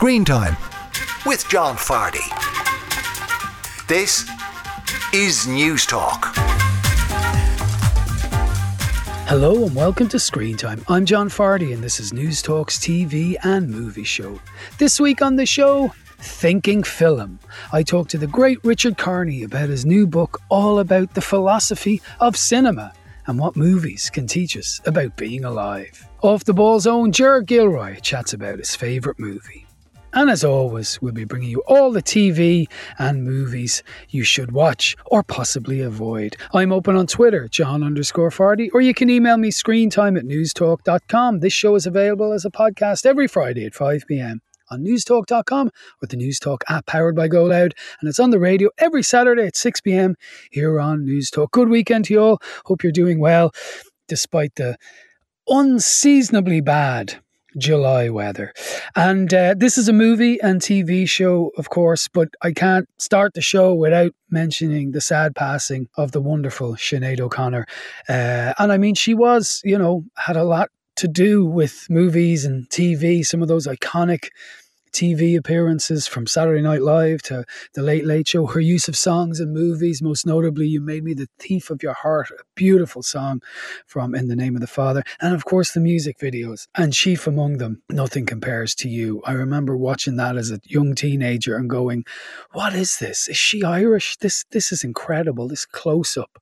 Screen Time with John Fardy. This is News Talk. Hello and welcome to Screen Time. I'm John Fardy and this is News Talk's TV and movie show. This week on the show, Thinking Film. I talked to the great Richard Kearney about his new book all about the philosophy of cinema and what movies can teach us about being alive. Off the ball's own Ger Gilroy chats about his favourite movie. And as always, we'll be bringing you all the TV and movies you should watch or possibly avoid. I'm open on Twitter, John underscore Fardy, or you can email me screentime at newstalk.com. This show is available as a podcast every Friday at 5 pm on newstalk.com with the Newstalk app powered by GoLoud. And it's on the radio every Saturday at 6 pm here on Newstalk. Good weekend to you all. Hope you're doing well despite the unseasonably bad July weather. And uh, this is a movie and TV show, of course, but I can't start the show without mentioning the sad passing of the wonderful Sinead O'Connor. Uh, and I mean, she was, you know, had a lot to do with movies and TV, some of those iconic TV appearances from Saturday Night Live to The Late Late Show, her use of songs and movies, most notably You Made Me the Thief of Your Heart, a beautiful song from In the Name of the Father, and of course the music videos, and chief among them, Nothing Compares to You. I remember watching that as a young teenager and going, What is this? Is she Irish? This this is incredible, this close up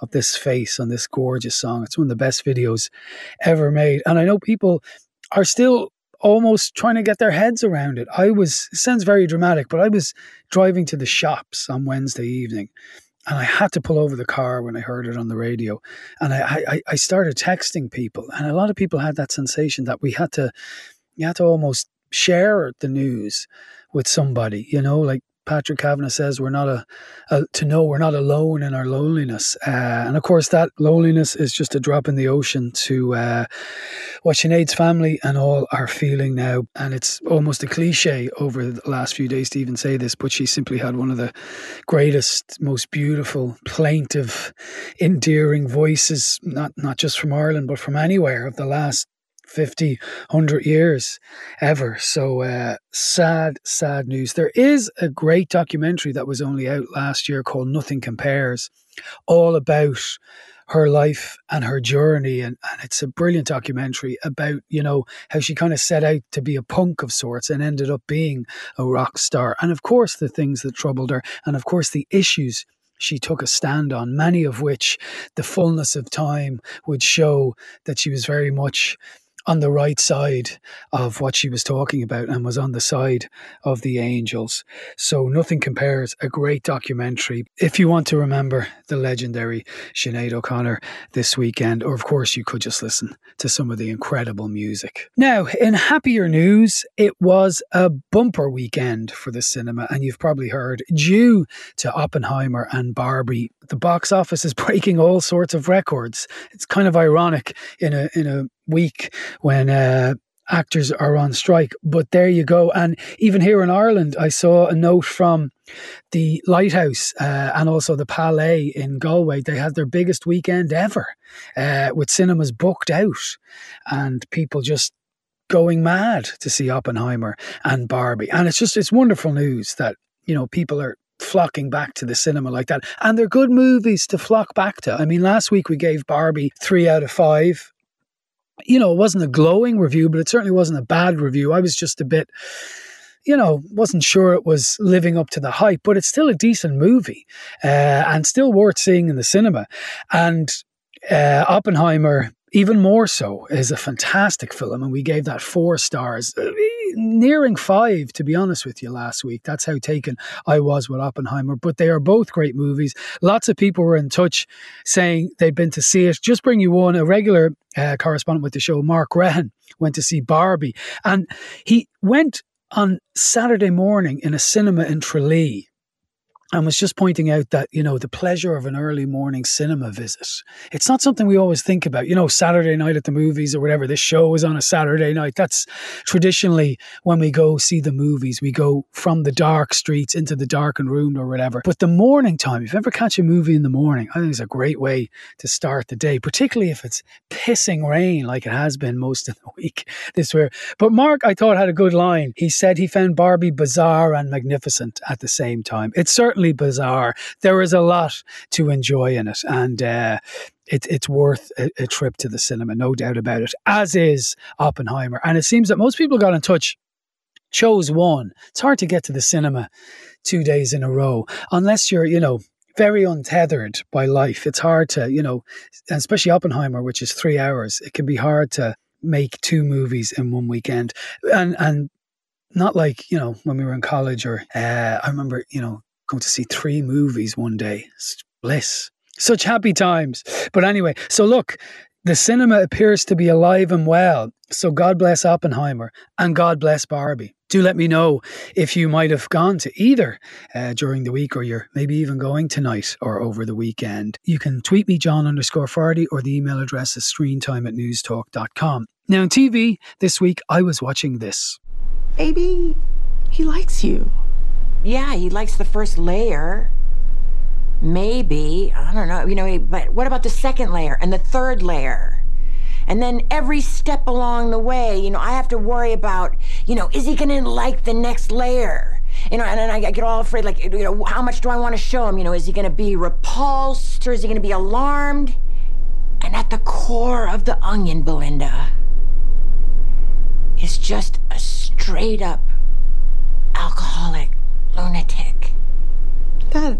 of this face on this gorgeous song. It's one of the best videos ever made. And I know people are still almost trying to get their heads around it. I was, it sounds very dramatic, but I was driving to the shops on Wednesday evening and I had to pull over the car when I heard it on the radio. And I, I, I started texting people, and a lot of people had that sensation that we had to, you had to almost share the news with somebody, you know, like Patrick Kavanagh says we're not a, a, to know we're not alone in our loneliness, uh, and of course that loneliness is just a drop in the ocean to uh, what Sinead's family and all are feeling now. And it's almost a cliche over the last few days to even say this, but she simply had one of the greatest, most beautiful, plaintive, endearing voices, not not just from Ireland but from anywhere of the last 50, 100 years ever. So uh, sad, sad news. There is a great documentary that was only out last year called Nothing Compares, all about her life and her journey and, and it's a brilliant documentary about you know how she kind of set out to be a punk of sorts and ended up being a rock star and of course the things that troubled her and of course the issues she took a stand on, many of which the fullness of time would show that she was very much on the right side of what she was talking about and was on the side of the angels. So nothing compares. A great documentary. If you want to remember the legendary Sinead O'Connor this weekend, or of course you could just listen to some of the incredible music. Now, in happier news, it was a bumper weekend for the cinema, and you've probably heard due to Oppenheimer and Barbie, the box office is breaking all sorts of records. It's kind of ironic in a in a week when uh, actors are on strike. But there you go. And even here in Ireland, I saw a note from the Lighthouse uh, and also the Pálás in Galway. They had their biggest weekend ever uh, with cinemas booked out and people just going mad to see Oppenheimer and Barbie. And it's just, it's wonderful news that, you know, people are flocking back to the cinema like that. And they're good movies to flock back to. I mean, last week we gave Barbie three out of five you know, it wasn't a glowing review, but it certainly wasn't a bad review. I was just a bit, you know, wasn't sure it was living up to the hype, but it's still a decent movie uh, and still worth seeing in the cinema. And uh, Oppenheimer, even more so, is a fantastic film, and we gave that four stars nearing five, to be honest with you, last week. That's how taken I was with Oppenheimer. But they are both great movies. Lots of people were in touch saying they'd been to see it. Just bring you one, a regular uh, correspondent with the show, Mark Rehan, went to see Barbie. And he went on Saturday morning in a cinema in Tralee and was just pointing out that you know the pleasure of an early morning cinema visit it's not something we always think about. You know saturday night at the movies or whatever this show is on a saturday night. That's traditionally when we go see the movies. We go from the dark streets into the darkened room or whatever. But the morning time if you ever catch a movie in the morning i think it's a great way to start the day particularly if it's pissing rain like it has been most of the week this year. But mark i thought had a good line. He said he found barbie bizarre and magnificent at the same time. It's certainly certainly bizarre. There is a lot to enjoy in it, and uh, it, it's worth a, a trip to the cinema, no doubt about it. As is Oppenheimer, and it seems that most people got in touch chose one. It's hard to get to the cinema two days in a row unless you're, you know, very untethered by life. It's hard to, you know, especially Oppenheimer, which is three hours. It can be hard to make two movies in one weekend, and and not like you know when we were in college or uh, I remember you know going to see three movies one day. It's bliss. Such happy times. But anyway, so look, the cinema appears to be alive and well. So God bless Oppenheimer and God bless Barbie. Do let me know if you might have gone to either uh, during the week or you're maybe even going tonight or over the weekend. You can tweet me, John underscore Fardy, or the email address is screentime at newstalk.com. Now, on TV this week, I was watching this. Baby, he likes you. Yeah, he likes the first layer. Maybe. I don't know. You know, but what about the second layer and the third layer? And then every step along the way, you know, I have to worry about, you know, is he going to like the next layer? You know, and then I get all afraid, like, you know, how much do I want to show him? You know, is he going to be repulsed or is he going to be alarmed? And at the core of the onion, Belinda, is just a straight up alcoholic lunatic. That.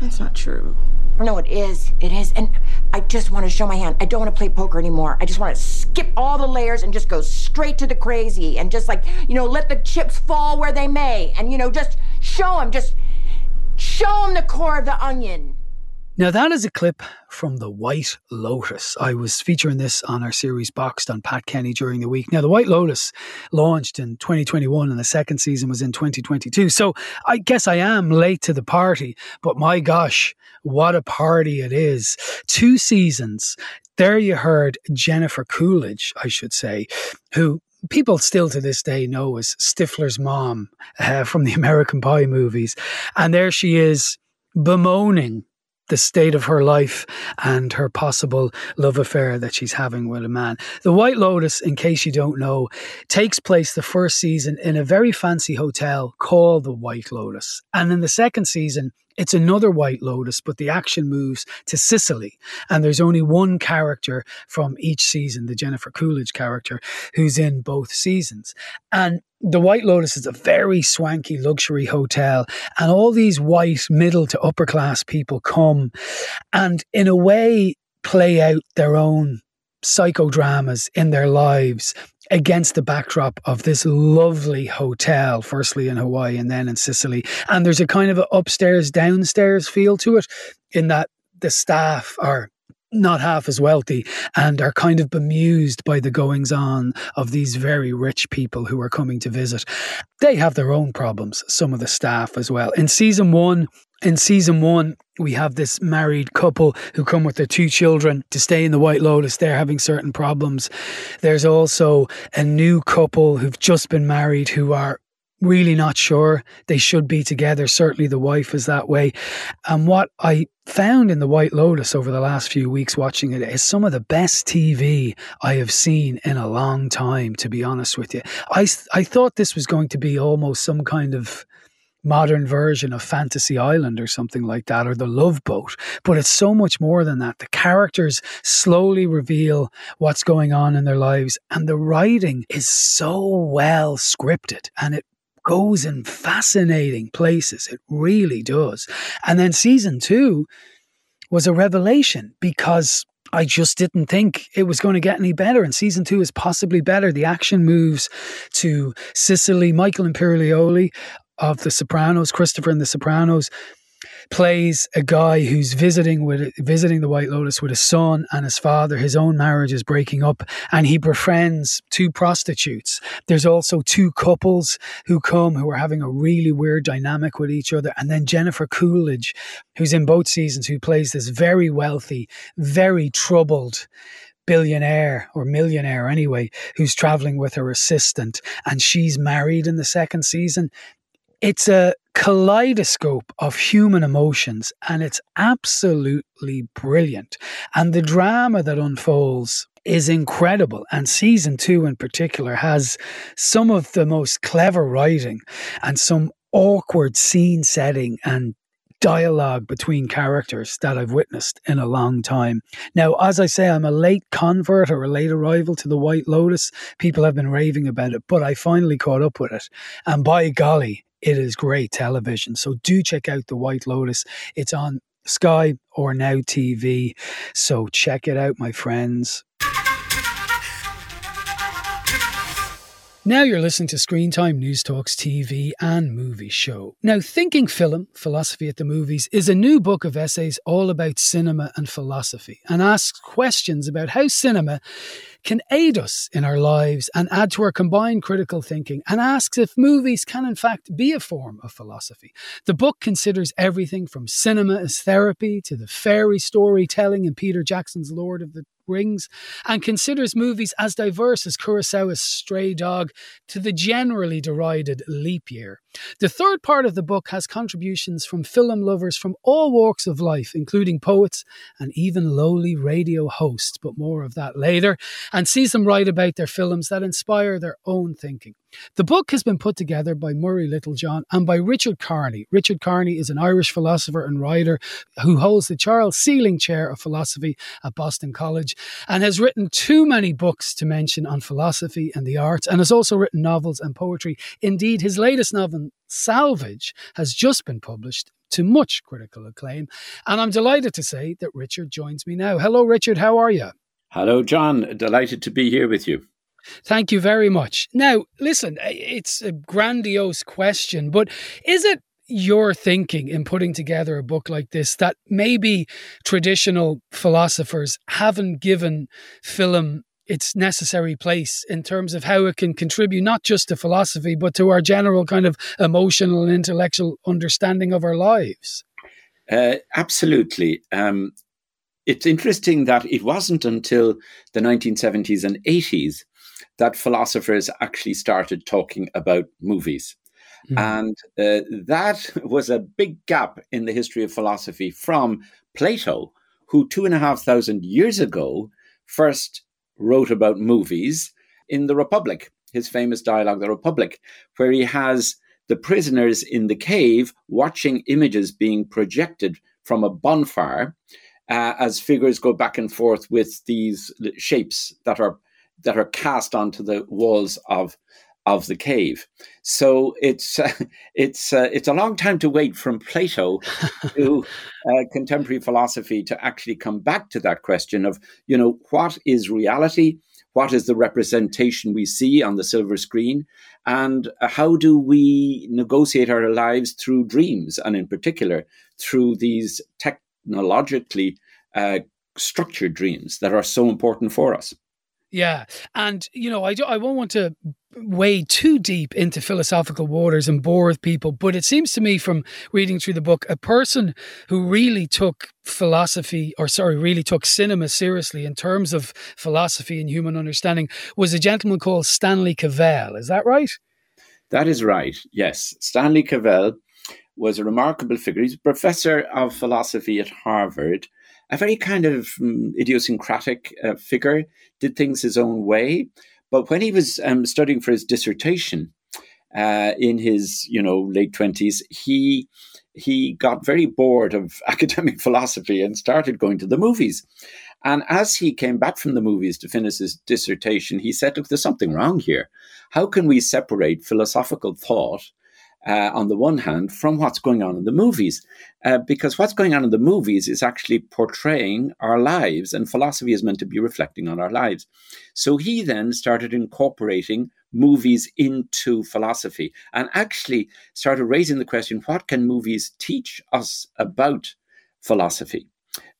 That's not true. No, it is. It is. And I just want to show my hand. I don't want to play poker anymore. I just want to skip all the layers and just go straight to the crazy and just like, you know, let the chips fall where they may. And, you know, just show them, just show them the core of the onion. Now, that is a clip from The White Lotus. I was featuring this on our series Boxed on Pat Kenny during the week. Now, The White Lotus launched in 2021 and the second season was in 2022. So I guess I am late to the party, but my gosh, what a party it is. Two seasons. There you heard Jennifer Coolidge, I should say, who people still to this day know as Stifler's mom uh, from the American Pie movies. And there she is bemoaning the state of her life and her possible love affair that she's having with a man. The White Lotus, in case you don't know, takes place the first season in a very fancy hotel called the White Lotus. And in the second season, it's another White Lotus, but the action moves to Sicily. And there's only one character from each season, the Jennifer Coolidge character, who's in both seasons. And the White Lotus is a very swanky luxury hotel, and all these white middle to upper class people come and, in a way, play out their own psychodramas in their lives against the backdrop of this lovely hotel, firstly in Hawaii and then in Sicily. And there's a kind of an upstairs, downstairs feel to it in that the staff are not half as wealthy and are kind of bemused by the goings on of these very rich people who are coming to visit. They have their own problems, some of the staff as well. In season one, in season one, we have this married couple who come with their two children to stay in the White Lotus. They're having certain problems. There's also a new couple who've just been married who are really not sure they should be together. Certainly the wife is that way. And what I found in the White Lotus over the last few weeks watching it is some of the best TV I have seen in a long time, to be honest with you. I, I thought this was going to be almost some kind of modern version of Fantasy Island or something like that, or The Love Boat. But it's so much more than that. The characters slowly reveal what's going on in their lives, and the writing is so well scripted and it goes in fascinating places. It really does. And then season two was a revelation because I just didn't think it was going to get any better. And season two is possibly better. The action moves to Sicily. Michael Imperioli of The Sopranos, Christopher and The Sopranos, plays a guy who's visiting with visiting the White Lotus with his son and his father. His own marriage is breaking up, and he befriends two prostitutes. There's also two couples who come who are having a really weird dynamic with each other, and then Jennifer Coolidge, who's in both seasons, who plays this very wealthy, very troubled billionaire or millionaire anyway, who's traveling with her assistant, and she's married in the second season. It's a kaleidoscope of human emotions, and it's absolutely brilliant. And the drama that unfolds is incredible. And season two, in particular, has some of the most clever writing and some awkward scene setting and dialogue between characters that I've witnessed in a long time. Now, as I say, I'm a late convert or a late arrival to the White Lotus. People have been raving about it, but I finally caught up with it. And by golly, it is great television. So do check out The White Lotus. It's on Sky or Now TV. So check it out, my friends. Now you're listening to Screen Time News Talks TV and Movie Show. Now, Thinking Film, Philosophy at the Movies, is a new book of essays all about cinema and philosophy and asks questions about how cinema can aid us in our lives and add to our combined critical thinking and asks if movies can in fact be a form of philosophy. The book considers everything from cinema as therapy to the fairy storytelling in Peter Jackson's Lord of the Rings, and considers movies as diverse as Kurosawa's Stray Dog to the generally derided Leap Year. The third part of the book has contributions from film lovers from all walks of life, including poets and even lowly radio hosts, but more of that later, and sees them write about their films that inspire their own thinking. The book has been put together by Murray Littlejohn and by Richard Kearney. Richard Kearney is an Irish philosopher and writer who holds the Charles Seelig Chair of Philosophy at Boston College and has written too many books to mention on philosophy and the arts and has also written novels and poetry. Indeed, his latest novel, Salvage, has just been published to much critical acclaim. And I'm delighted to say that Richard joins me now. Hello, Richard. How are you? Hello, John. Delighted to be here with you. Thank you very much. Now, listen, it's a grandiose question, but is it your thinking in putting together a book like this that maybe traditional philosophers haven't given film its necessary place in terms of how it can contribute not just to philosophy but to our general kind of emotional and intellectual understanding of our lives uh, absolutely um, it's interesting that it wasn't until the 1970s and 80s that philosophers actually started talking about movies. Mm. And uh, that was a big gap in the history of philosophy from Plato, who two and a half thousand years ago first wrote about movies in the Republic, his famous dialogue, The Republic, where he has the prisoners in the cave watching images being projected from a bonfire uh, as figures go back and forth with these shapes that are that are cast onto the walls of of the cave. So it's uh, it's uh, it's a long time to wait from Plato to uh, contemporary philosophy to actually come back to that question of you know what is reality, what is the representation we see on the silver screen, and how do we negotiate our lives through dreams, and in particular through these technologically uh, structured dreams that are so important for us. Yeah, and you know, I do, I won't want to wade too deep into philosophical waters and bore with people, but it seems to me from reading through the book, a person who really took philosophy, or sorry, really took cinema seriously in terms of philosophy and human understanding, was a gentleman called Stanley Cavell. Is that right? That is right. Yes, Stanley Cavell was a remarkable figure. He's a professor of philosophy at Harvard a very kind of um, idiosyncratic uh, figure, did things his own way. But when he was um, studying for his dissertation uh, in his, you know, late twenties, he he got very bored of academic philosophy and started going to the movies. And as he came back from the movies to finish his dissertation, he said, Look, there's something wrong here. How can we separate philosophical thought uh, on the one hand from what's going on in the movies. Uh, because what's going on in the movies is actually portraying our lives, and philosophy is meant to be reflecting on our lives. So he then started incorporating movies into philosophy and actually started raising the question what can movies teach us about philosophy?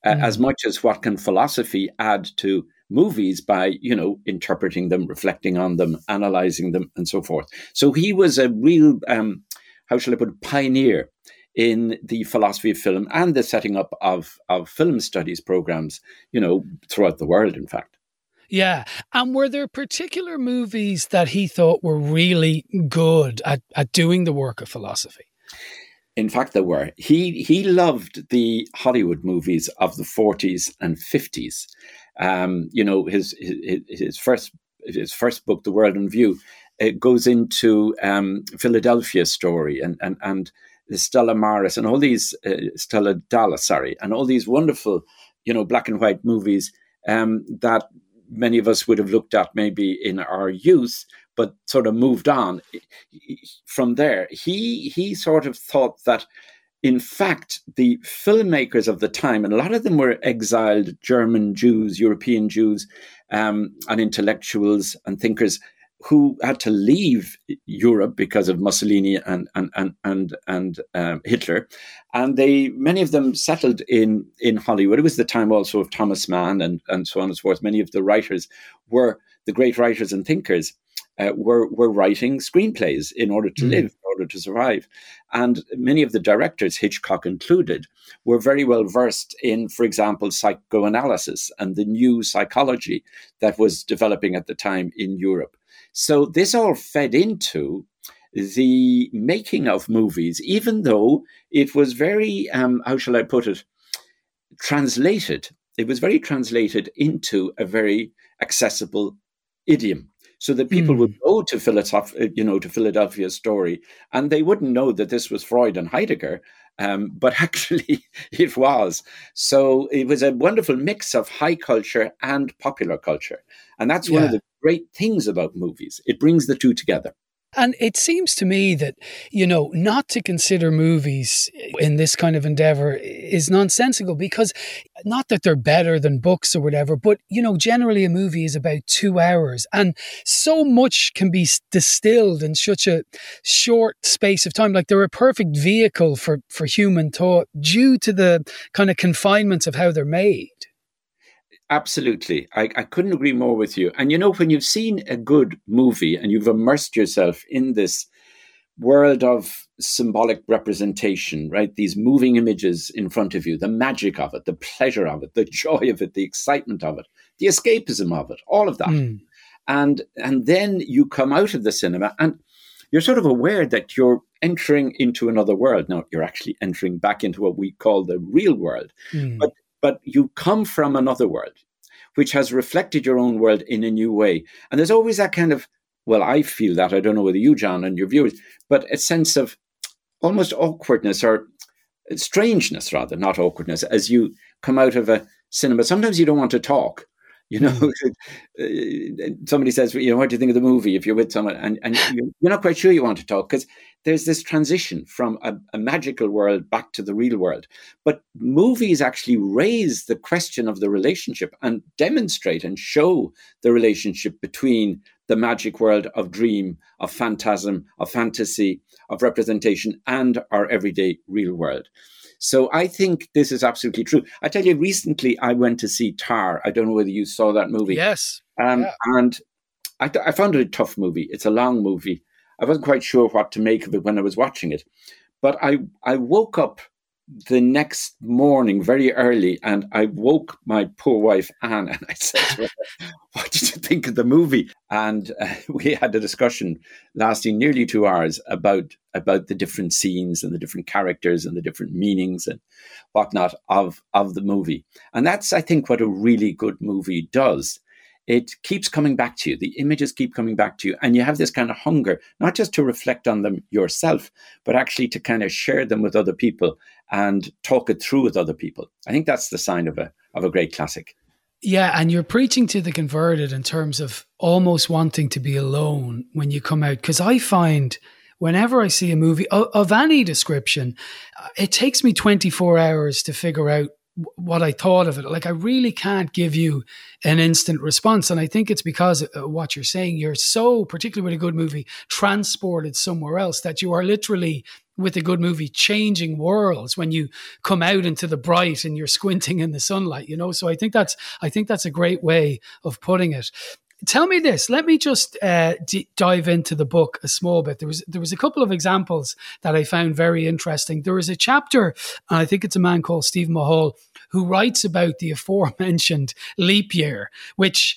Uh, mm. As much as what can philosophy add to movies by, you know, interpreting them, reflecting on them, analyzing them, and so forth. So he was a real, um, how shall I put it, pioneer in the philosophy of film and the setting up of, of film studies programs, you know, throughout the world, in fact. Yeah. And were there particular movies that he thought were really good at, at doing the work of philosophy? In fact, there were. He he loved the Hollywood movies of the 40s and 50s. Um, you know, his, his, his first his first book, The World in View, it goes into um, Philadelphia story and and and Stella Maris and all these uh, Stella Dallas, sorry, and all these wonderful, you know, black and white movies um, that many of us would have looked at maybe in our youth, but sort of moved on from there. He he sort of thought that, in fact, the filmmakers of the time, and a lot of them were exiled German Jews, European Jews, um, and intellectuals and thinkers who had to leave Europe because of Mussolini and and and and, and um, Hitler, and they many of them settled in in Hollywood. It was the time also of Thomas Mann and and so on and so forth. Many of the writers were the great writers and thinkers uh, were were writing screenplays in order to mm. live, in order to survive, and many of the directors, Hitchcock included, were very well versed in, for example, psychoanalysis and the new psychology that was developing at the time in Europe. So this all fed into the making of movies, even though it was very, um, how shall I put it, translated. It was very translated into a very accessible idiom so that people mm. would go to Philadelphia, you know, to Philadelphia story, and they wouldn't know that this was Freud and Heidegger, um, but actually it was. So it was a wonderful mix of high culture and popular culture, and that's yeah. one of the great things about movies. It brings the two together. And it seems to me that, you know, not to consider movies in this kind of endeavor is nonsensical because not that they're better than books or whatever, but, you know, generally a movie is about two hours and so much can be distilled in such a short space of time. Like they're a perfect vehicle for, for human thought due to the kind of confinements of how they're made. Absolutely. I, I couldn't agree more with you. And you know, when you've seen a good movie and you've immersed yourself in this world of symbolic representation, right? These moving images in front of you, the magic of it, the pleasure of it, the joy of it, the excitement of it, the escapism of it, all of that. Mm. And and then you come out of the cinema and you're sort of aware that you're entering into another world. Now you're actually entering back into what we call the real world. Mm. But but you come from another world which has reflected your own world in a new way. And there's always that kind of, well, I feel that. I don't know whether you, John, and your viewers, but a sense of almost awkwardness or strangeness, rather, not awkwardness, as you come out of a cinema. Sometimes you don't want to talk. You know, mm. somebody says, you know, what do you think of the movie if you're with someone and, and you're not quite sure you want to talk because there's this transition from a, a, magical world back to the real world. But movies actually raise the question of the relationship and demonstrate and show the relationship between the magic world of dream, of phantasm, of fantasy, of representation, and our everyday real world. So I think this is absolutely true. I tell you, recently I went to see Tar. I don't know whether you saw that movie. Yes. Um, yeah. And I, th- I found it a tough movie. It's a long movie. I wasn't quite sure what to make of it when I was watching it. But I, I woke up the next morning very early and I woke my poor wife Anne and I said her, What did you think of the movie? And uh, we had a discussion lasting nearly two hours about about the different scenes and the different characters and the different meanings and whatnot of of the movie. And that's I think what a really good movie does it keeps coming back to you. The images keep coming back to you. And you have this kind of hunger, not just to reflect on them yourself, but actually to kind of share them with other people and talk it through with other people. I think that's the sign of a, of a great classic. Yeah, and you're preaching to the converted in terms of almost wanting to be alone when you come out. Because I find whenever I see a movie of, of any description, uh, it takes me 24 hours to figure out what I thought of it. Like I really can't give you an instant response, and I think it's because what you're saying. You're so, particularly with a good movie, transported somewhere else that you are literally with a good movie changing worlds when you come out into the bright and you're squinting in the sunlight you know? So i think that's i think that's a great way of putting it. Tell me this. Let me just uh, d- dive into the book a small bit. There was there was a couple of examples that i found very interesting. There is a chapter i think it's a man called steve Mulhall who writes about the aforementioned leap year which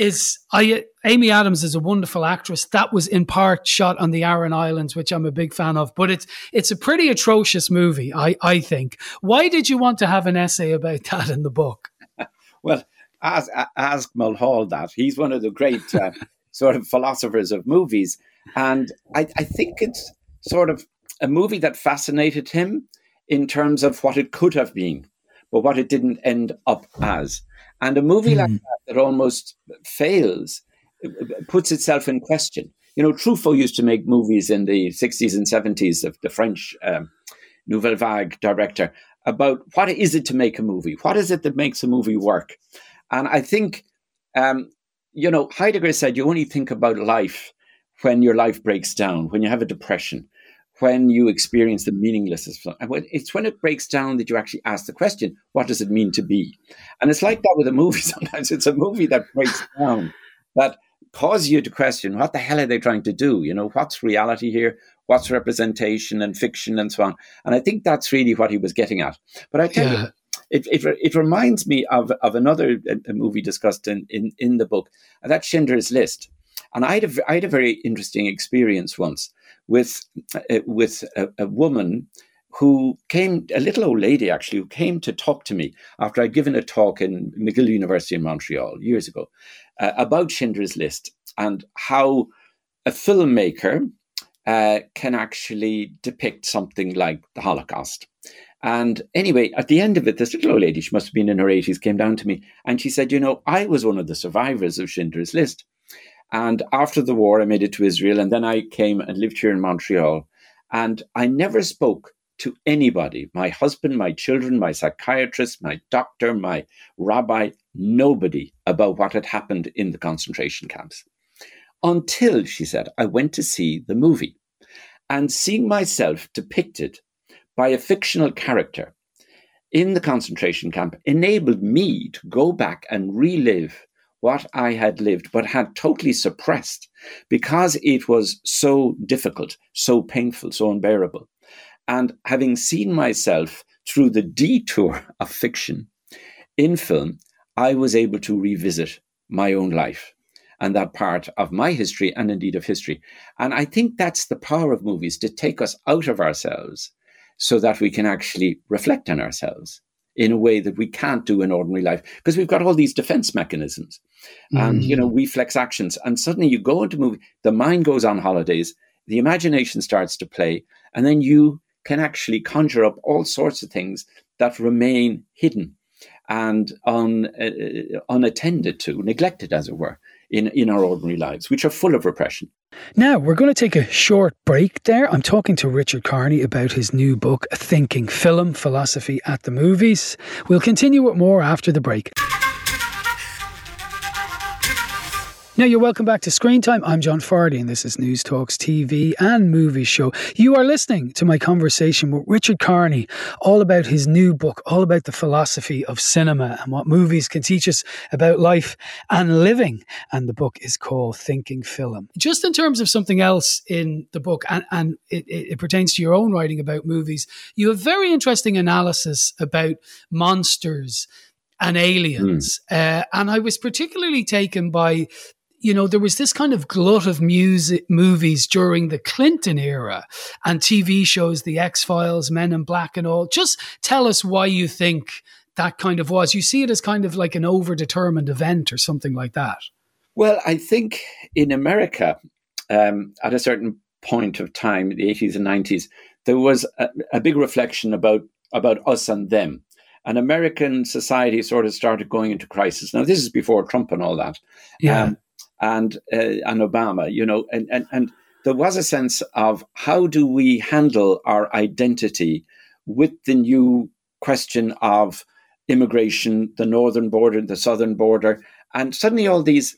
is I Amy Adams is a wonderful actress. That was in part shot on the Aran Islands, which I'm a big fan of. But it's it's a pretty atrocious movie, I I think. Why did you want to have an essay about that in the book? well, ask ask Mulhall that. He's one of the great uh, sort of philosophers of movies, and I, I think it's sort of a movie that fascinated him in terms of what it could have been, but what it didn't end up as. And a movie mm. like hmm. that that almost fails puts itself in question. You know, Truffaut used to make movies in the 60s and 70s of the French um, Nouvelle Vague director about what is it to make a movie? What is it that makes a movie work? And I think, um, you know, Heidegger said you only think about life when your life breaks down, when you have a depression, when you experience the meaninglessness. It's when it breaks down that you actually ask the question, what does it mean to be? And it's like that with a movie. Sometimes it's a movie that breaks down, that causes you to question, what the hell are they trying to do? You know, what's reality here? What's representation and fiction and so on? And I think that's really what he was getting at. But I tell yeah. you, it, it, it, reminds me of, of another uh, a, movie discussed in, in, in the book, and that's Schindler's List. And I had a, I had a very interesting experience once with uh, with a, a, woman who came, a little old lady actually, who came to talk to me after I'd given a talk in McGill University in Montreal years ago uh, about Schindler's List and how a filmmaker uh, can actually depict something like the Holocaust. And anyway, at the end of it, this little old lady, she must have been in her 80s, came down to me and she said, You know, I was one of the survivors of Schindler's List. And after the war, I made it to Israel. And then I came and lived here in Montreal. And I never spoke to anybody my husband, my children, my psychiatrist, my doctor, my rabbi, nobody about what had happened in the concentration camps. Until, she said, I went to see the movie. And seeing myself depicted by a fictional character in the concentration camp enabled me to go back and relive what I had lived, but had totally suppressed because it was so difficult, so painful, so unbearable. And having seen myself through the detour of fiction in film, I was able to revisit my own life and that part of my history and indeed of history. And I think that's the power of movies to take us out of ourselves so that we can actually reflect on ourselves in a way that we can't do in ordinary life because we've got all these defense mechanisms mm. and you know mm. reflex actions and suddenly you go into movie the mind goes on holidays the imagination starts to play and then you can actually conjure up all sorts of things that remain hidden and un, uh, unattended to neglected as it were in, in our ordinary lives, which are full of repression. Now, we're going to take a short break there. I'm talking to Richard Kearney about his new book, Thinking Film Philosophy at the Movies. We'll continue with more after the break. Now, you're welcome back to Screen Time. I'm John Fardy, and this is News Talks TV and movie show. You are listening to my conversation with Richard Kearney, all about his new book, all about the philosophy of cinema and what movies can teach us about life and living. And the book is called Thinking Film. Just in terms of something else in the book, and, and it, it, it pertains to your own writing about movies, you have very interesting analysis about monsters and aliens. Mm. Uh, and I was particularly taken by you know, there was this kind of glut of music movies during the Clinton era and TV shows, The X Files, Men in Black, and all. Just tell us why you think that kind of was. You see it as kind of like an overdetermined event or something like that. Well, I think in America, um, at a certain point of time, the 80s and 90s, there was a, a big reflection about about us and them. And American society sort of started going into crisis. Now, this is before Trump and all that. Yeah. Um, and uh, and Obama, you know, and, and and there was a sense of how do we handle our identity with the new question of immigration, the northern border, the southern border, and suddenly all these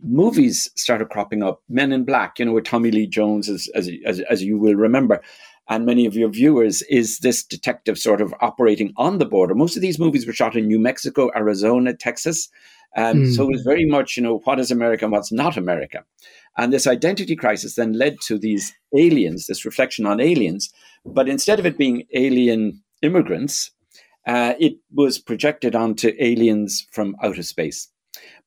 movies started cropping up. Men in Black, you know, with Tommy Lee Jones, as as as, as you will remember, and many of your viewers, is this detective sort of operating on the border. Most of these movies were shot in New Mexico, Arizona, Texas. Um, mm. So it was very much, you know, what is America and what's not America. And this identity crisis then led to these aliens, this reflection on aliens. But instead of it being alien immigrants, uh, it was projected onto aliens from outer space.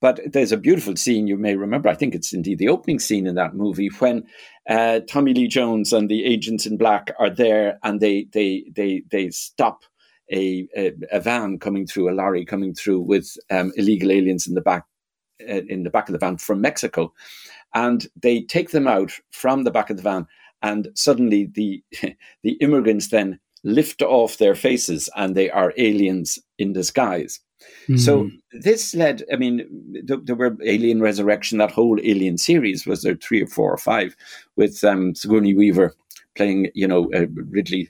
But there's a beautiful scene you may remember. I think it's indeed the opening scene in that movie when uh, Tommy Lee Jones and the agents in black are there and they they they they stop a, a, a van coming through, a lorry coming through with um, illegal aliens in the back uh, in the back of the van from Mexico, and they take them out from the back of the van, and suddenly the the immigrants then lift off their faces and they are aliens in disguise. Mm. So this led, I mean, there, there, were Alien Resurrection, that whole Alien series was there three or four or five with um, Sigourney Weaver playing, you know, uh, Ridley,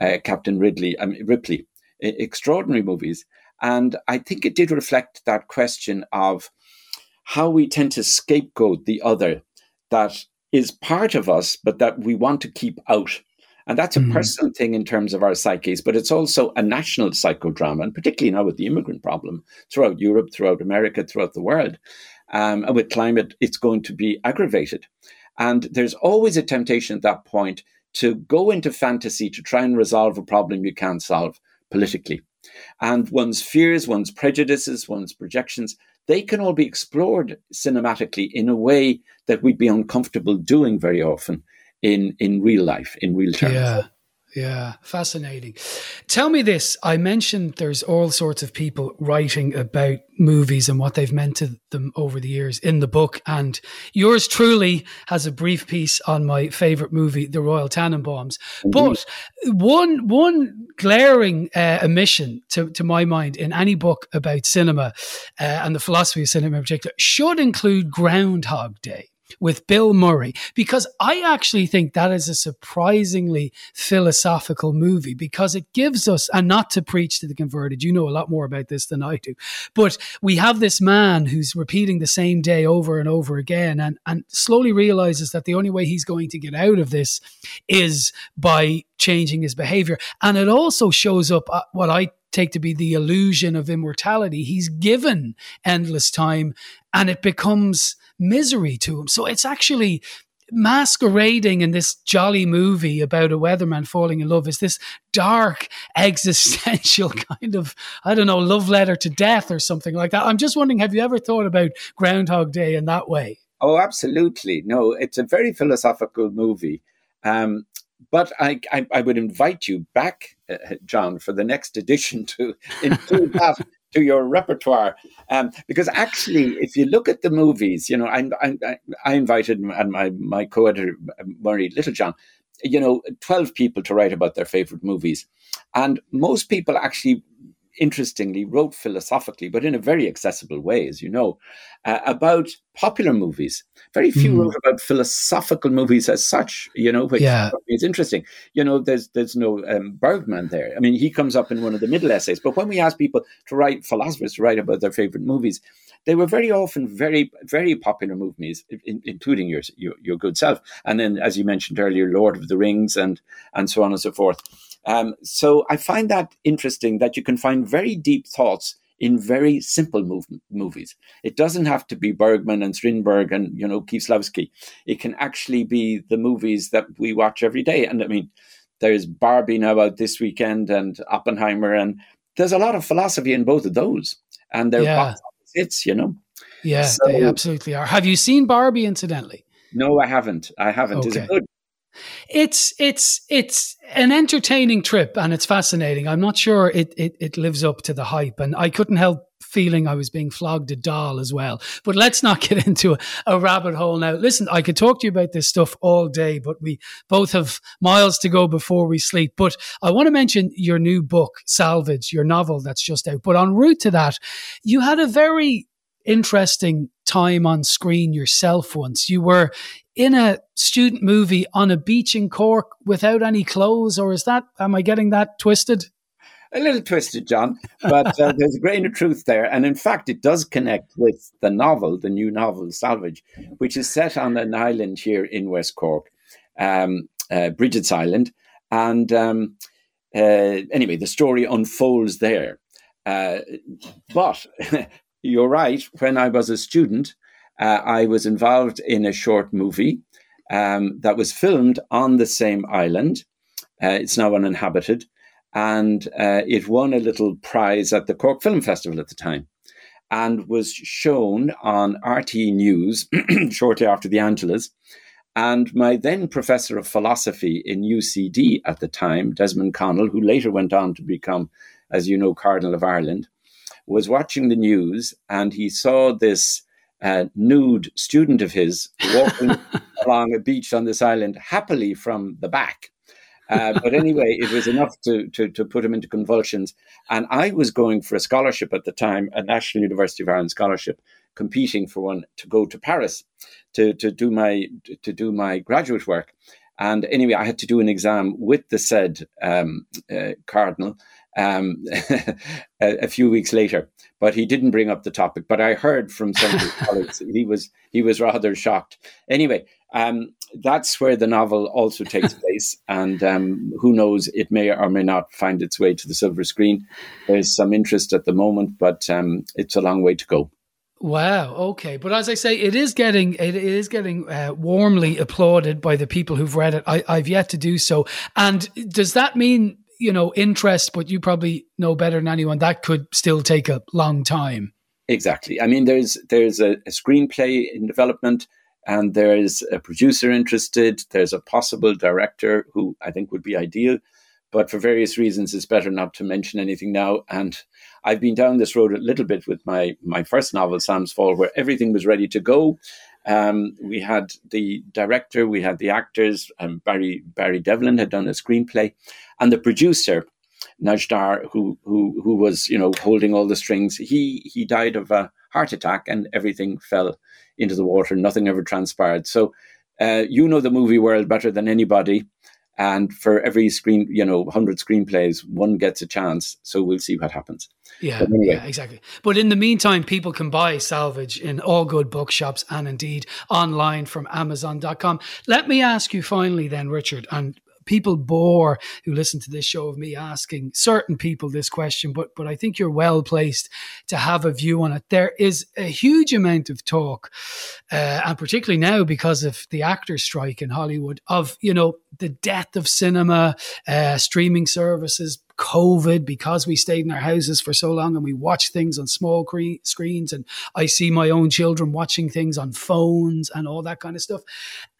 uh, Captain Ridley, um, Ripley, extraordinary movies. And I think it did reflect that question of how we tend to scapegoat the other that is part of us, but that we want to keep out. And that's a mm. personal thing in terms of our psyches, but it's also a national psychodrama, and particularly now with the immigrant problem throughout Europe, throughout America, throughout the world. Um, and with climate, it's going to be aggravated. And there's always a temptation at that point to go into fantasy to try and resolve a problem you can't solve politically. And one's fears, one's prejudices, one's projections, they can all be explored cinematically in a way that we'd be uncomfortable doing very often in, in real life, in real terms. Yeah. Yeah, fascinating. Tell me this. I mentioned there's all sorts of people writing about movies and what they've meant to them over the years in the book. And yours truly has a brief piece on my favorite movie, The Royal Tenenbaums. Mm-hmm. But one one glaring uh, omission to, to my mind in any book about cinema uh, and the philosophy of cinema in particular should include Groundhog Day with Bill Murray because I actually think that is a surprisingly philosophical movie because it gives us, and not to preach to the converted, you know a lot more about this than I do, but we have this man who's repeating the same day over and over again and, and slowly realizes that the only way he's going to get out of this is by changing his behavior. And it also shows up what I take to be the illusion of immortality. He's given endless time and it becomes misery to him. So it's actually masquerading in this jolly movie about a weatherman falling in love is this dark existential kind of i don't know love letter to death or something like that i'm just wondering have you ever thought about groundhog day in that way oh absolutely no it's a very philosophical movie um, but I, I, I, would invite you back, uh, John, for the next edition to include that to your repertoire. Um, because actually, if you look at the movies, you know, I, I, I invited and my, my co-editor, Murray Littlejohn, you know, 12 people to write about their favorite movies. And most people actually interestingly wrote philosophically, but in a very accessible way, as you know, uh, about popular movies. Very few mm. wrote about philosophical movies as such, you know, which yeah. is interesting. You know, there's there's no um, Bergman there. I mean, he comes up in one of the middle essays. But when we ask people to write, philosophers to write about their favorite movies, they were very often very very popular movies, in, including your, your your good self. And then, as you mentioned earlier, Lord of the Rings and and so on and so forth. Um, so I find that interesting that you can find very deep thoughts in very simple move- movies. It doesn't have to be Bergman and Strindberg and you know Kieslowski. It can actually be the movies that we watch every day. And I mean, there's Barbie now out this weekend and Oppenheimer, and there's a lot of philosophy in both of those, and they're yeah. hits, you know. Yeah, so, they absolutely are. Have you seen Barbie? Incidentally, no, I haven't. I haven't. Okay. Is it good? It's it's it's an entertaining trip and it's fascinating. I'm not sure it, it it lives up to the hype, and I couldn't help feeling I was being flogged a doll as well. But let's not get into a, a, rabbit hole now. Listen, I could talk to you about this stuff all day, but we both have miles to go before we sleep. But I want to mention your new book, Salvage, your novel that's just out. But en route to that, you had a very interesting time on screen yourself once. You were in a student movie on a beach in Cork without any clothes, or is that, am I getting that twisted? a little twisted, John, but uh, there's a grain of truth there. And in fact, it does connect with the novel, the new novel, Salvage, which is set on an island here in West Cork, um, uh, Bridget's Island. And um, uh, anyway, the story unfolds there. Uh, but you're right, when I was a student, uh, I was involved in a short movie um, that was filmed on the same island. Uh, it's now uninhabited and uh, it won a little prize at the Cork Film Festival at the time and was shown on RTE News shortly after the Angelus. And my then professor of philosophy in UCD at the time, Desmond Connell, who later went on to become, as you know, Cardinal of Ireland, was watching the news and he saw this uh, nude student of his walking along a beach on this island happily from the back. Uh, but anyway, it was enough to, to, to put him into convulsions. And I was going for a scholarship at the time, a National University of Ireland scholarship, competing for one to go to Paris to, to do my to do my graduate work. And anyway, I had to do an exam with the said um, uh, cardinal um, a, a, few weeks later, but he didn't bring up the topic. But I heard from some of his colleagues he was he was rather shocked. Anyway, um, that's where the novel also takes place, and um, who knows, it may or may not find its way to the silver screen. There's some interest at the moment, but um, it's a long way to go. Wow. Okay, but as I say, it is getting it is getting uh, warmly applauded by the people who've read it. I, I've yet to do so. And does that mean you know interest? But you probably know better than anyone that could still take a long time. Exactly. I mean, there's there's a, a screenplay in development and there's a producer interested. There's a possible director who I think would be ideal, but for various reasons, it's better not to mention anything now. And I've been down this road a little bit with my my first novel, Sam's Fall, where everything was ready to go. Um, we had the director, we had the actors. Um, Barry Barry Devlin had done a screenplay, and the producer. Najdar, who who who was you know holding all the strings, he he died of a heart attack, and everything fell into the water. Nothing ever transpired. So uh, you know the movie world better than anybody. And for every screen, you know, 100 screenplays, one gets a chance. So we'll see what happens. Yeah, anyway. yeah, exactly. But in the meantime, people can buy Salvage in all good bookshops and indeed online from Amazon.com. Let me ask you finally, then, Richard, and people bore who listen to this show of me asking certain people this question, but but I think you're well placed to have a view on it. There is a huge amount of talk, uh, and particularly now because of the actor strike in Hollywood, of you know the death of cinema, uh, streaming services, COVID because we stayed in our houses for so long and we watch things on small cre- screens. And I see my own children watching things on phones and all that kind of stuff.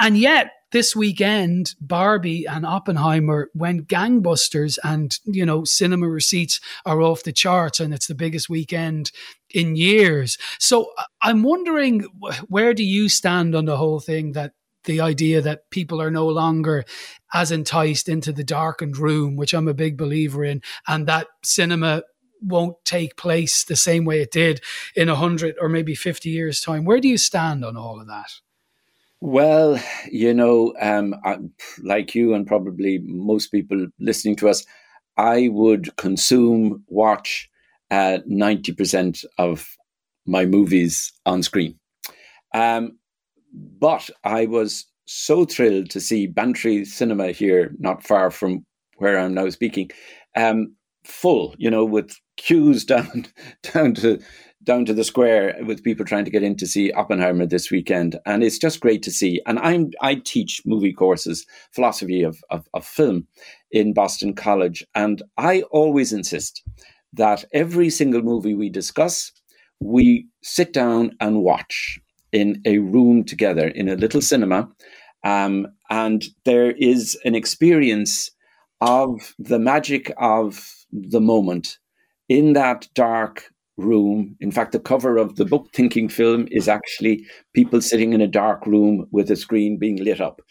And yet, this weekend, Barbie and Oppenheimer went gangbusters, and you know, cinema receipts are off the charts, and it's the biggest weekend in years. So uh, I'm wondering, where do you stand on the whole thing that the idea that people are no longer as enticed into the darkened room, which I'm a big believer in, and that cinema won't take place the same way it did in 100 or maybe 50 years' time. Where do you stand on all of that? Well, you know, um, I, like you and probably most people listening to us, I would consume, watch uh, 90% of my movies on screen. Um, but I was so thrilled to see Bantry Cinema here, not far from where I'm now speaking, um, full. You know, with queues down down to down to the square with people trying to get in to see Oppenheimer this weekend, and it's just great to see. And I'm I teach movie courses, philosophy of, of, of film, in Boston College, and I always insist that every single movie we discuss, we sit down and watch in a room together in a little cinema. Um, and there is an experience of the magic of the moment in that dark room. In fact, the cover of the book Thinking Film is actually people sitting in a dark room with a screen being lit up.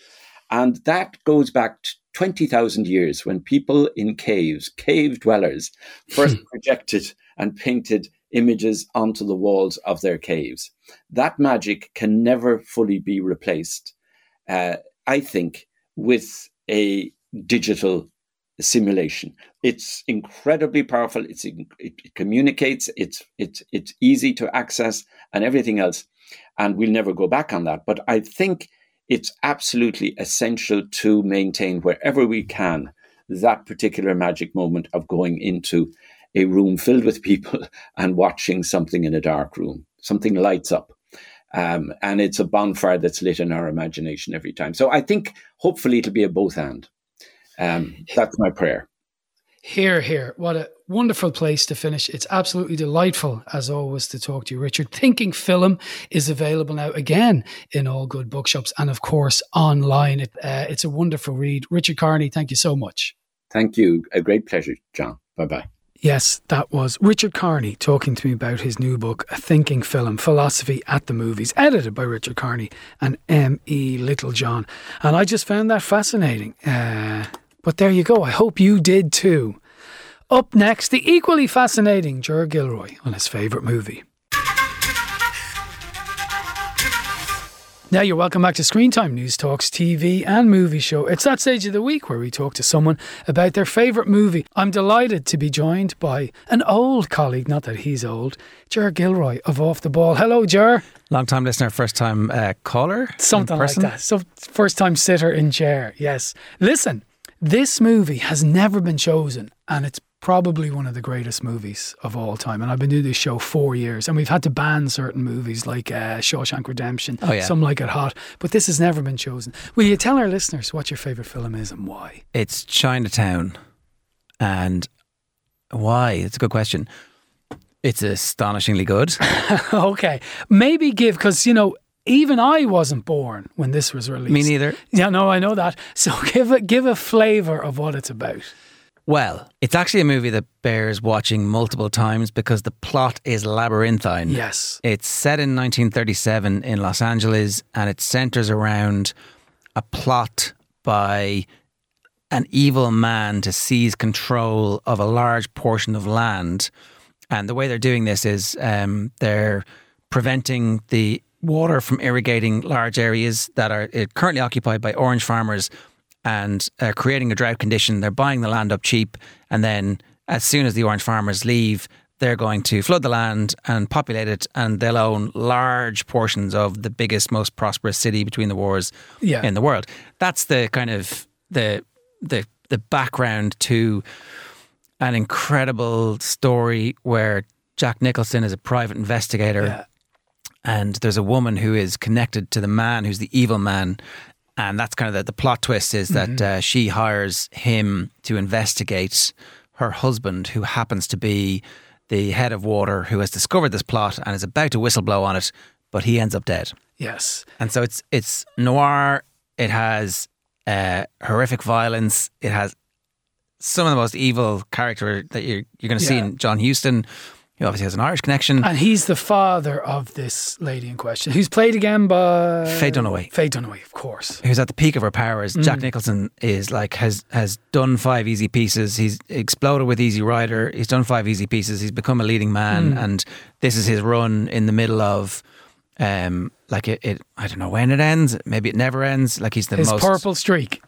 And that goes back 20,000 years when people in caves, cave dwellers, first projected and painted images onto the walls of their caves. That magic can never fully be replaced, uh, I think, with a digital simulation. It's incredibly powerful. It's it, it communicates. It's it's it's easy to access and everything else. And we'll never go back on that. But I think it's absolutely essential to maintain wherever we can that particular magic moment of going into a room filled with people and watching something in a dark room. Something lights up. Um, and it's a bonfire that's lit in our imagination every time. So I think hopefully it'll be a both and. Um, that's my prayer. Here, here. What a wonderful place to finish. It's absolutely delightful, as always, to talk to you, Richard. Thinking Film is available now again in all good bookshops and, of course, online. It, uh, it's a wonderful read. Richard Kearney, thank you so much. Thank you. A great pleasure, John. Bye bye. Yes, that was Richard Kearney talking to me about his new book, A Thinking Film Philosophy at the Movies, edited by Richard Kearney and M.E. Littlejohn. And I just found that fascinating. Uh, but there you go. I hope you did too. Up next, the equally fascinating Ger Gilroy on his favourite movie. Now you're welcome back to Screentime News Talks TV and movie show. It's that stage of the week where we talk to someone about their favourite movie. I'm delighted to be joined by an old colleague, not that he's old, Ger Gilroy of Off the Ball. Hello, Ger. Long time listener, first time uh, caller. Something like that. So first time sitter in chair. Yes. Listen, this movie has never been chosen, and it's probably one of the greatest movies of all time. And I've been doing this show four years, and we've had to ban certain movies like uh, Shawshank Redemption, oh, yeah. some like it hot, but this has never been chosen. Will you tell our listeners what your favourite film is and why? It's Chinatown. And why? It's a good question. It's astonishingly good. okay. Maybe give, because, you know, even I wasn't born when this was released. Me neither. Yeah, no, I know that. So give a, give a flavour of what it's about. Well, it's actually a movie that bears watching multiple times because the plot is labyrinthine. Yes. It's set in 1937 in Los Angeles and it centers around a plot by an evil man to seize control of a large portion of land. And the way they're doing this is um, they're preventing the water from irrigating large areas that are uh, currently occupied by orange farmers and uh, creating a drought condition. They're buying the land up cheap, and then as soon as the orange farmers leave, they're going to flood the land and populate it, and they'll own large portions of the biggest, most prosperous city between the wars yeah. in the world. That's the kind of the the the background to an incredible story where Jack Nicholson is a private investigator. Yeah. And there's a woman who is connected to the man who's the evil man, and that's kind of the, the plot twist is that Mm-hmm. uh, she hires him to investigate her husband, who happens to be the head of water, who has discovered this plot and is about to whistleblow on it, but he ends up dead. Yes. And so it's it's noir. It has uh, horrific violence. It has some of the most evil character that you're you're going to see in John Huston. He obviously has an Irish connection. And he's the father of this lady in question, who's played again by Faye Dunaway. Faye Dunaway, of course. who's at the peak of her powers. Mm. Jack Nicholson is like has has done five easy pieces. He's exploded with Easy Rider. He's done five easy pieces. He's become a leading man, Mm. and this is his run in the middle of. Um, like it, it, I don't know when it ends. Maybe it never ends. Like he's the His most. purple streak.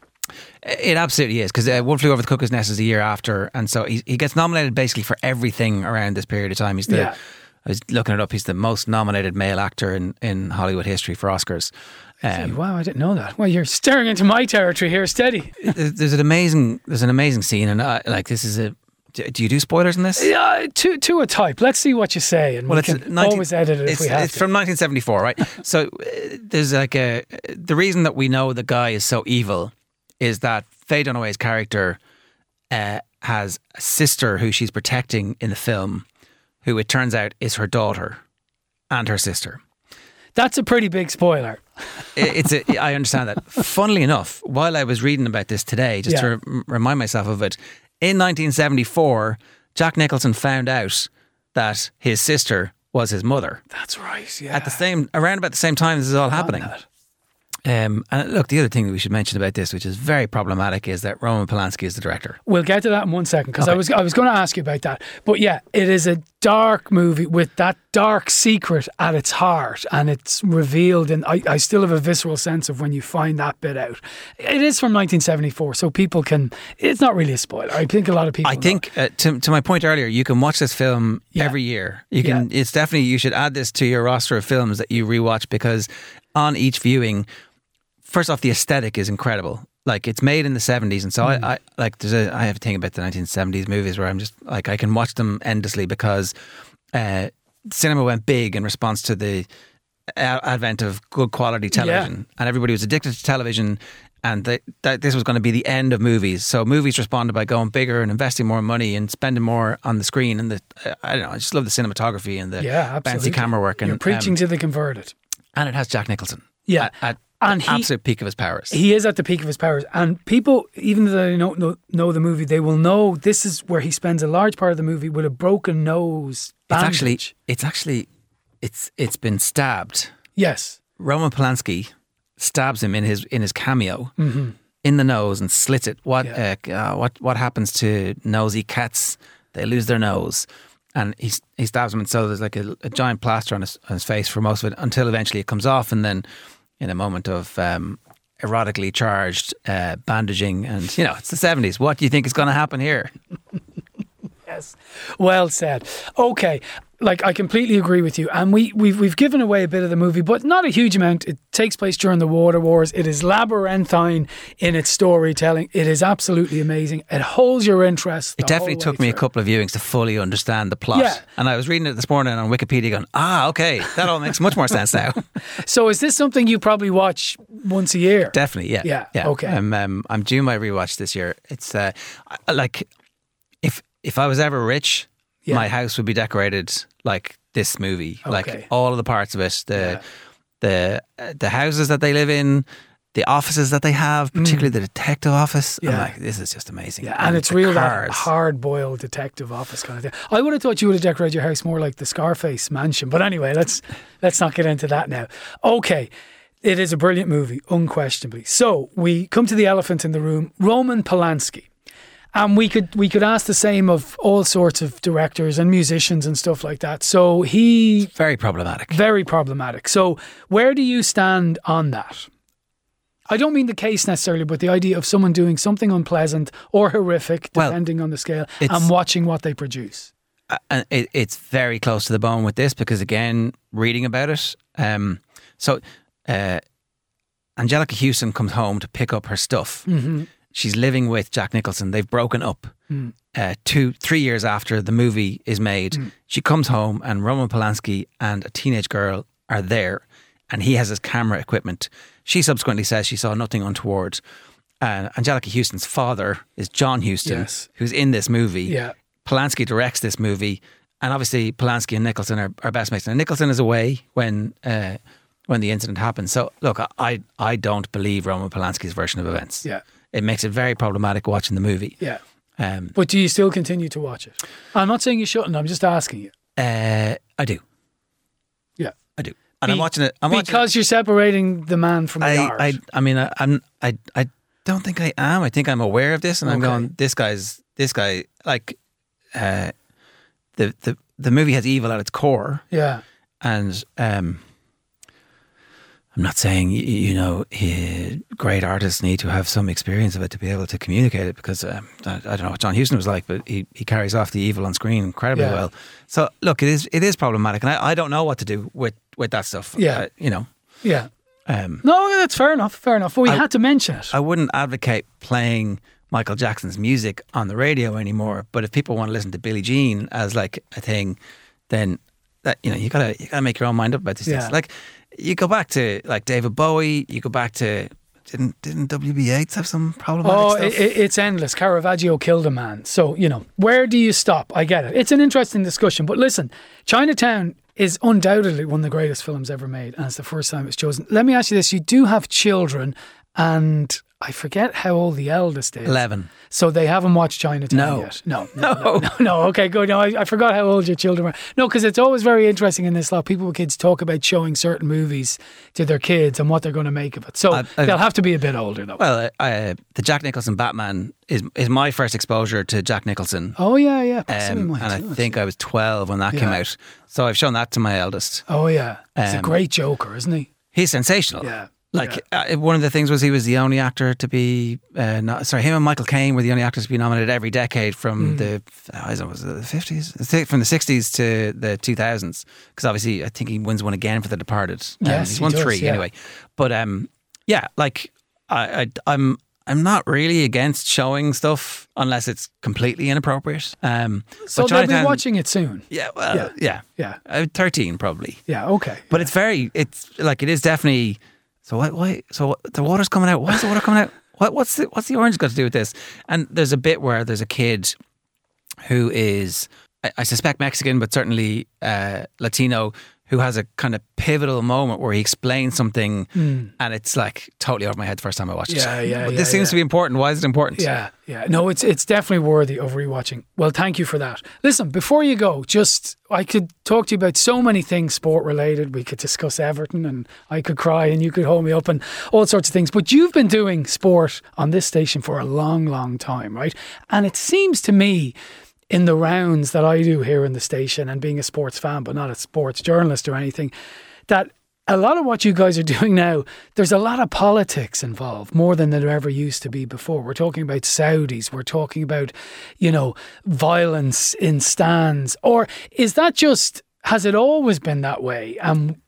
It absolutely is because uh, One Flew Over the Cuckoo's Nest is a year after, and so he he gets nominated basically for everything around this period of time. He's the. Yeah. I was looking it up. He's the most nominated male actor in, in Hollywood history for Oscars. Um, wow, I didn't know that. Well, you're staring into my territory here, steady. there's an amazing there's an amazing scene and uh, like this is a do you do spoilers in this Yeah, to to a type. Let's see what you say, and we can 19 always edit it if we have it's to. from 1974 right so uh, there's like a the reason that we know the guy is so evil is that Faye Dunaway's character uh, has a sister who she's protecting in the film who it turns out is her daughter and her sister That's a pretty big spoiler. It- it's a, I understand that. Funnily enough, while I was reading about this today, just to re- remind myself of it, in 1974, Jack Nicholson found out that his sister was his mother. That's right. Yeah. At the same, around about the same time, this is all happening. that. Um, and look, the other thing that we should mention about this, which is very problematic, is that Roman Polanski is the director. We'll get to that in one second because I was I was going to ask you about that. But yeah, it is a dark movie with that dark secret at its heart and it's revealed and I, I still have a visceral sense of when you find that bit out it is from 1974 so people can it's not really a spoiler I think a lot of people I know. think uh, to, to my point earlier, you can watch this film Yeah. every year. You can. It's definitely you should add this to your roster of films that you rewatch because on each viewing, first off, the aesthetic is incredible. Like it's made in the seventies, and so Mm. I, I like there's a I have a thing about the nineteen seventies movies where I'm just like I can watch them endlessly because uh, cinema went big in response to the advent of good quality television, and everybody was addicted to television. And they, that this was going to be the end of movies. So movies responded by going bigger and investing more money and spending more on the screen. And the I don't know, I just love the cinematography and the yeah absolutely fancy camera work. And you're preaching um, to the converted and it has Jack Nicholson. Yeah. at, at And he- absolute peak of his powers. he is at the peak of his powers and people even though they don't know, know the movie they will know this is where he spends a large part of the movie with a broken nose it's actually it's actually it's it's been stabbed. yes Roman Polanski stabs him in his in his cameo in the nose and slits it. What Yeah. uh, uh, what what happens to nosy cats? They lose their nose, and he he stabs him, and so there's like a, a giant plaster on his on his face for most of it until eventually it comes off, and then in a moment of um, erotically charged uh, bandaging, and you know it's the seventies. What do you think is going to happen here? Yes. Well said. Okay. Like I completely agree with you. And we, we've we've given away a bit of the movie, but not a huge amount. It takes place during the water wars. It is labyrinthine in its storytelling. It is absolutely amazing. It holds your interest. It definitely took me a couple of viewings to fully understand the plot. Yeah. And I was reading it this morning on Wikipedia going, ah, okay, that all makes much more sense now. So is this something you probably watch once a year? Definitely, yeah. Yeah, yeah. okay. I'm, um, I'm due my rewatch this year. It's uh, like, if if I was ever rich, Yeah. my house would be decorated like this movie. Okay. Like all of the parts of it, the Yeah. the uh, the houses that they live in, the offices that they have, particularly the detective office. I'm Mm. Yeah. like, this is just amazing. Yeah, and it's the real that hard boiled detective office kind of thing. I would have thought you would have decorated your house more like the Scarface mansion. But anyway, let's let's not get into that now. Okay. It is a brilliant movie, unquestionably. So we come to the elephant in the room, Roman Polanski. And we could we could ask the same of all sorts of directors and musicians and stuff like that. So he Very problematic. very problematic. So where do you stand on that? I don't mean the case necessarily, but the idea of someone doing something unpleasant or horrific, Well, depending on the scale, it's- and watching what they produce. Uh, and it, it's very close to the bone with this because again, reading about it. Um, so, uh, Anjelica Huston comes home to pick up her stuff. Mm-hmm. She's living with Jack Nicholson. They've broken up. Mm. Uh, two, three years after the movie is made, she comes home and Roman Polanski and a teenage girl are there, and he has his camera equipment. She subsequently says she saw nothing untoward. And Anjelica Huston's father is John Huston, Yes. who's in this movie. Yeah. Polanski directs this movie, and obviously Polanski and Nicholson are, are best mates. And Nicholson is away when uh, when the incident happens. So look, I I don't believe Roman Polanski's version of events. Yeah. It makes it very problematic watching the movie. Yeah. Um, But do you still continue to watch it? I'm not saying you shouldn't. I'm just asking you. uh, I do, Yeah. I do, and I'm watching it. I'm watching because you're separating the man from the I, art. I, I mean, I, I'm, I, I don't think I am. I think I'm aware of this, and I'm going. This guy's, this guy, like, uh, the the the movie has evil at its core, yeah. and um, I'm not saying you know great artists need to have some experience of it to be able to communicate it because um, I, I don't know what John Huston was like, but he, he carries off the evil on screen incredibly Yeah. well. So look, it is it is problematic, and I, I don't know what to do with with that stuff. Yeah. Uh, you know. Yeah. Um, No, that's fair enough. Fair enough. But we I- had to mention it. I wouldn't advocate playing Michael Jackson's music on the radio anymore. But if people want to listen to Billie Jean as like a thing, then that you know you gotta you gotta make your own mind up about these Yeah. things. Like you go back to like David Bowie, you go back to didn't didn't WB Yeats have some problematic Oh, stuff? it- it's endless. Caravaggio killed a man. So, you know, where do you stop? I get it. It's an interesting discussion. But listen, Chinatown is undoubtedly one of the greatest films ever made. And it's the first time it's chosen. Let me ask you this you do have children. And I forget how old the eldest is. 11. So they haven't watched Chinatown No. yet. No, no, no, no, no. Okay, good. No, I, I forgot how old your children were. No, because it's always very interesting in this lot. People with kids talk about showing certain movies to their kids and what they're going to make of it. So I- I- they'll have to be a bit older, though. Well, I, I, the Jack Nicholson Batman is is my first exposure to Jack Nicholson. oh yeah, yeah. Um, and I think I was 12 when that came out. So I've shown that to my eldest. Oh yeah, he's a um, great Joker, isn't he? He's sensational. Yeah, Like uh, one of the things was he was the only actor to be uh, not, sorry him and Michael Caine were the only actors to be nominated every decade from Mm. the I don't know, was it the fifties from the sixties to the two thousands because obviously I think he wins one again for The Departed. Um, Yes, he's he won does, three yeah. anyway. But um, yeah, like I, I I'm. I'm not really against showing stuff unless it's completely inappropriate. Um, So they'll be watching it soon. Yeah, well, Yeah. yeah, Yeah, Uh, thirteen probably. yeah. Okay. But it's very, it's like it is definitely. So why? Why? So what, the water's coming out. Why is the water coming out? What, what's the What's the orange got to do with this? And there's a bit where there's a kid who is, I, I suspect Mexican, but certainly uh, Latino, who has a kind of pivotal moment where he explains something, hmm. and it's like totally over my head the first time I watched. Yeah, it. yeah, But yeah, this seems yeah. to be important. Why is it important? Yeah, yeah. No, it's it's definitely worthy of rewatching. Well, thank you for that. Listen, before you go, just I could talk to you about so many things sport related. We could discuss Everton and I could cry and you could hold me up and all sorts of things. But you've been doing sport on this station for a long, long time, right? And it seems to me in the rounds that I do here in the station and being a sports fan, but not a sports journalist or anything, that a lot of what you guys are doing now, there's a lot of politics involved, more than there ever used to be before. We're talking about Saudis, we're talking about, you know, violence in stands. Or is that just, has it always been that way? Um,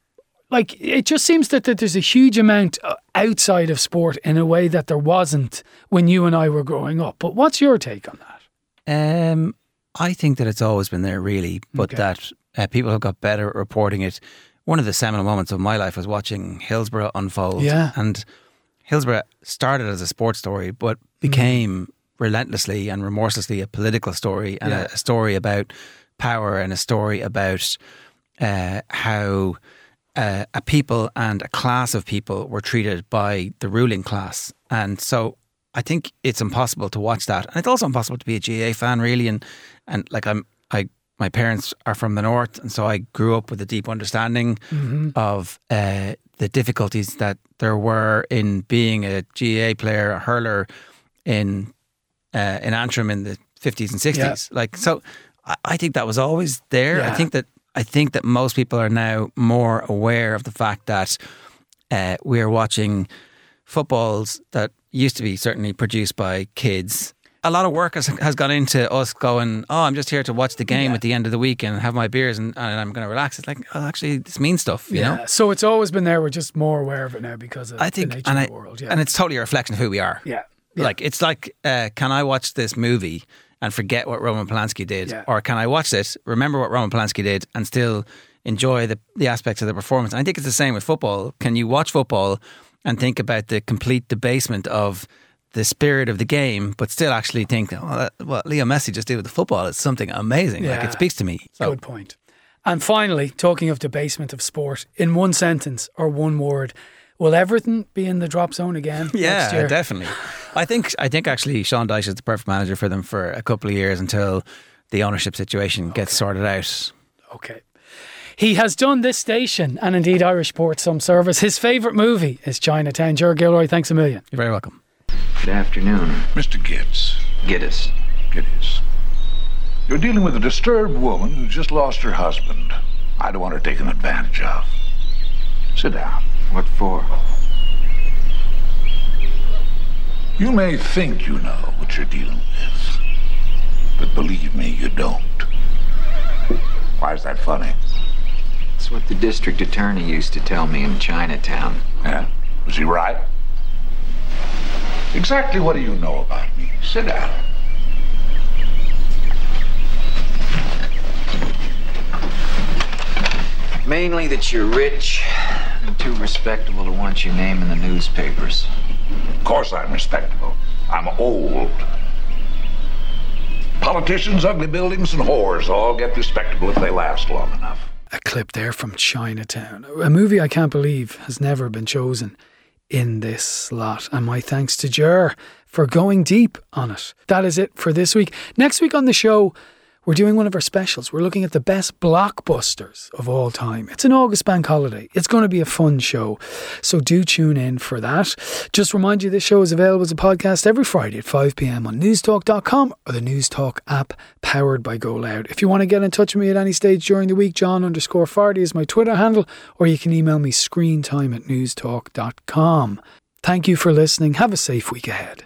like, it just seems that, that there's a huge amount uh, outside of sport in a way that there wasn't when you and I were growing up. But what's your take on that? Um, I think that it's always been there, really, but Okay. that uh, people have got better at reporting it. One of the seminal moments of my life was watching Hillsborough unfold. Yeah. And Hillsborough started as a sports story, but became relentlessly and remorselessly a political story and Yeah. a, a story about power and a story about uh, how uh, a people and a class of people were treated by the ruling class. And so I think it's impossible to watch that. And it's also impossible to be a GA fan, really. And, and like, I'm, I, my parents are from the north, and so I grew up with a deep understanding of uh, the difficulties that there were in being a GA player, a hurler in uh, in Antrim in the fifties and sixties. Like so, I, I think that was always there. Yeah. I think that I think that most people are now more aware of the fact that uh, we are watching footballs that used to be certainly produced by kids. A lot of work has, has gone into us going, oh, I'm just here to watch the game at the end of the week and have my beers and, and I'm going to relax. It's like, oh, actually, this means stuff, you know? So it's always been there. We're just more aware of it now because of I think, the nature and, of I, the world. Yeah. and it's totally a reflection of who we are. yeah. yeah. Like it's like, uh, can I watch this movie and forget what Roman Polanski did, Yeah. or can I watch this, remember what Roman Polanski did, and still enjoy the the aspects of the performance? And I think it's the same with football. Can you watch football and think about the complete debasement of the spirit of the game, but still actually think, oh, that, what Leo Messi just did with the football is something amazing. Like Yeah. it speaks to me. So Good point. And finally, talking of debasement of sport, in one sentence or one word, will Everton be in the drop zone again next Yeah, definitely. I think I think actually Sean Dyche is the perfect manager for them for a couple of years until the ownership situation gets sorted out. Okay. He has done this station and indeed Irish Sport some service. His favourite movie is Chinatown. Ger Gilroy, thanks a million. You're very welcome. Good afternoon. Mr. Gibbs, Gittes. it is. You're dealing with a disturbed woman who just lost her husband. I don't want her taken advantage of. Sit down. What for? You may think you know what you're dealing with, but believe me, you don't. Why is that funny? It's what the district attorney used to tell me in Chinatown. Yeah? Was he right? Exactly what do you know about me? Sit down. Mainly that you're rich and too respectable to want your name in the newspapers. Of course I'm respectable. I'm old. Politicians, ugly buildings, and whores all get respectable if they last long enough. A clip there from Chinatown, a movie I can't believe has never been chosen in this slot. And my thanks to Ger for going deep on it. That is it for this week. Next week on the show, we're doing one of our specials. We're looking at the best blockbusters of all time. It's an August bank holiday. It's going to be a fun show. So do tune in for that. Just remind you this show is available as a podcast every Friday at 5 p.m. on newstalk.com or the Newstalk app powered by Go Loud. If you want to get in touch with me at any stage during the week, John underscore Fardy is my Twitter handle, or you can email me screentime at newstalk.com. Thank you for listening. Have a safe week ahead.